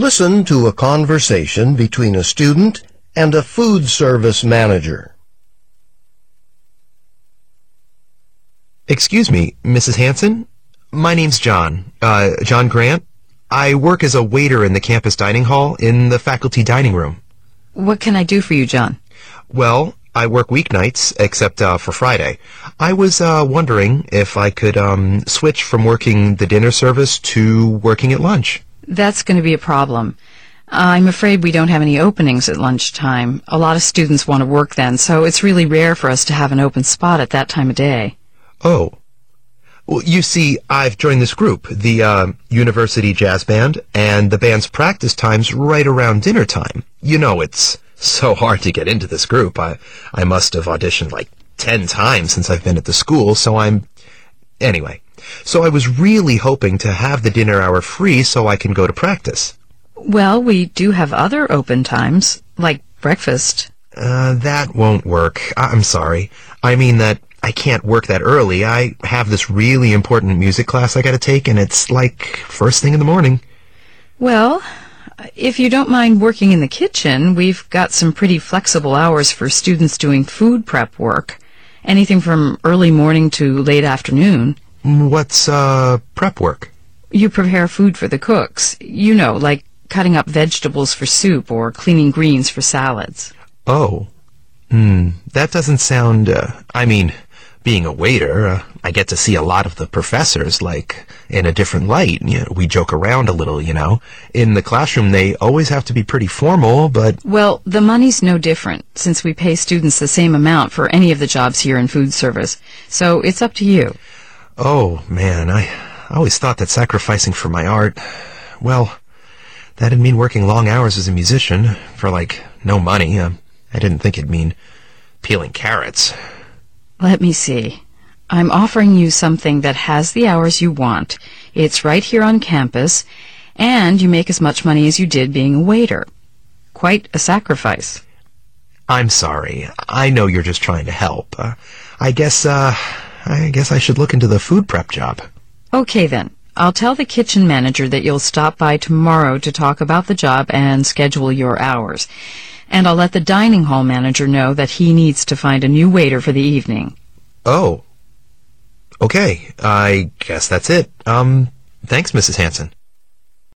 Listen to a conversation between a student and a food service manager. Excuse me, Mrs. Hanson? My name's John. Uh, John Grant. I work as a waiter in the campus dining hall in the faculty dining room. What can I do for you, John? Well, I work weeknights, except uh, for Friday. I was uh, wondering if I could um, switch from working the dinner service to working at lunch. That's going to be a problem. I'm afraid we don't have any openings at lunchtime. A lot of students want to work then, so it's really rare for us to have an open spot at that time of day. Oh. Well, you see, I've joined this group, the uh, University Jazz Band, and the band's practice time's right around dinner time. You know, it's so hard to get into this group. I, I must have auditioned like ten times since I've been at the school, so I'm... Anyway, so I was really hoping to have the dinner hour free so I can go to practice. Well, we do have other open times, like breakfast. Uh, that won't work. I- I'm sorry. I mean that I can't work that early. I have this really important music class I gotta take, and it's like first thing in the morning. Well, if you don't mind working in the kitchen, we've got some pretty flexible hours for students doing food prep work. Anything from early morning to late afternoon. What's, uh, prep work? You prepare food for the cooks. You know, like cutting up vegetables for soup or cleaning greens for salads. Oh. Hmm, that doesn't sound, uh, I mean, being a waiter, uh, I get to see a lot of the professors, like, in a different light. You know, we joke around a little, you know. In the classroom, they always have to be pretty formal, but Well, the money's no different, since we pay students the same amount for any of the jobs here in food service. So it's up to you. Oh, man, I I always thought that sacrificing for my art, well, that'd mean working long hours as a musician for, like, no money. I didn't think it'd mean peeling carrots. Let me see. I'm offering you something that has the hours you want. It's right here on campus, and you make as much money as you did being a waiter. Quite a sacrifice. I'm sorry. I know you're just trying to help. Uh, I guess, uh, I guess I should look into the food prep job. Okay then. I'll tell the kitchen manager that you'll stop by tomorrow to talk about the job and schedule your hours. And I'll let the dining hall manager know that he needs to find a new waiter for the evening. Oh. Okay, I guess that's it. Um, thanks, Mrs. Hanson.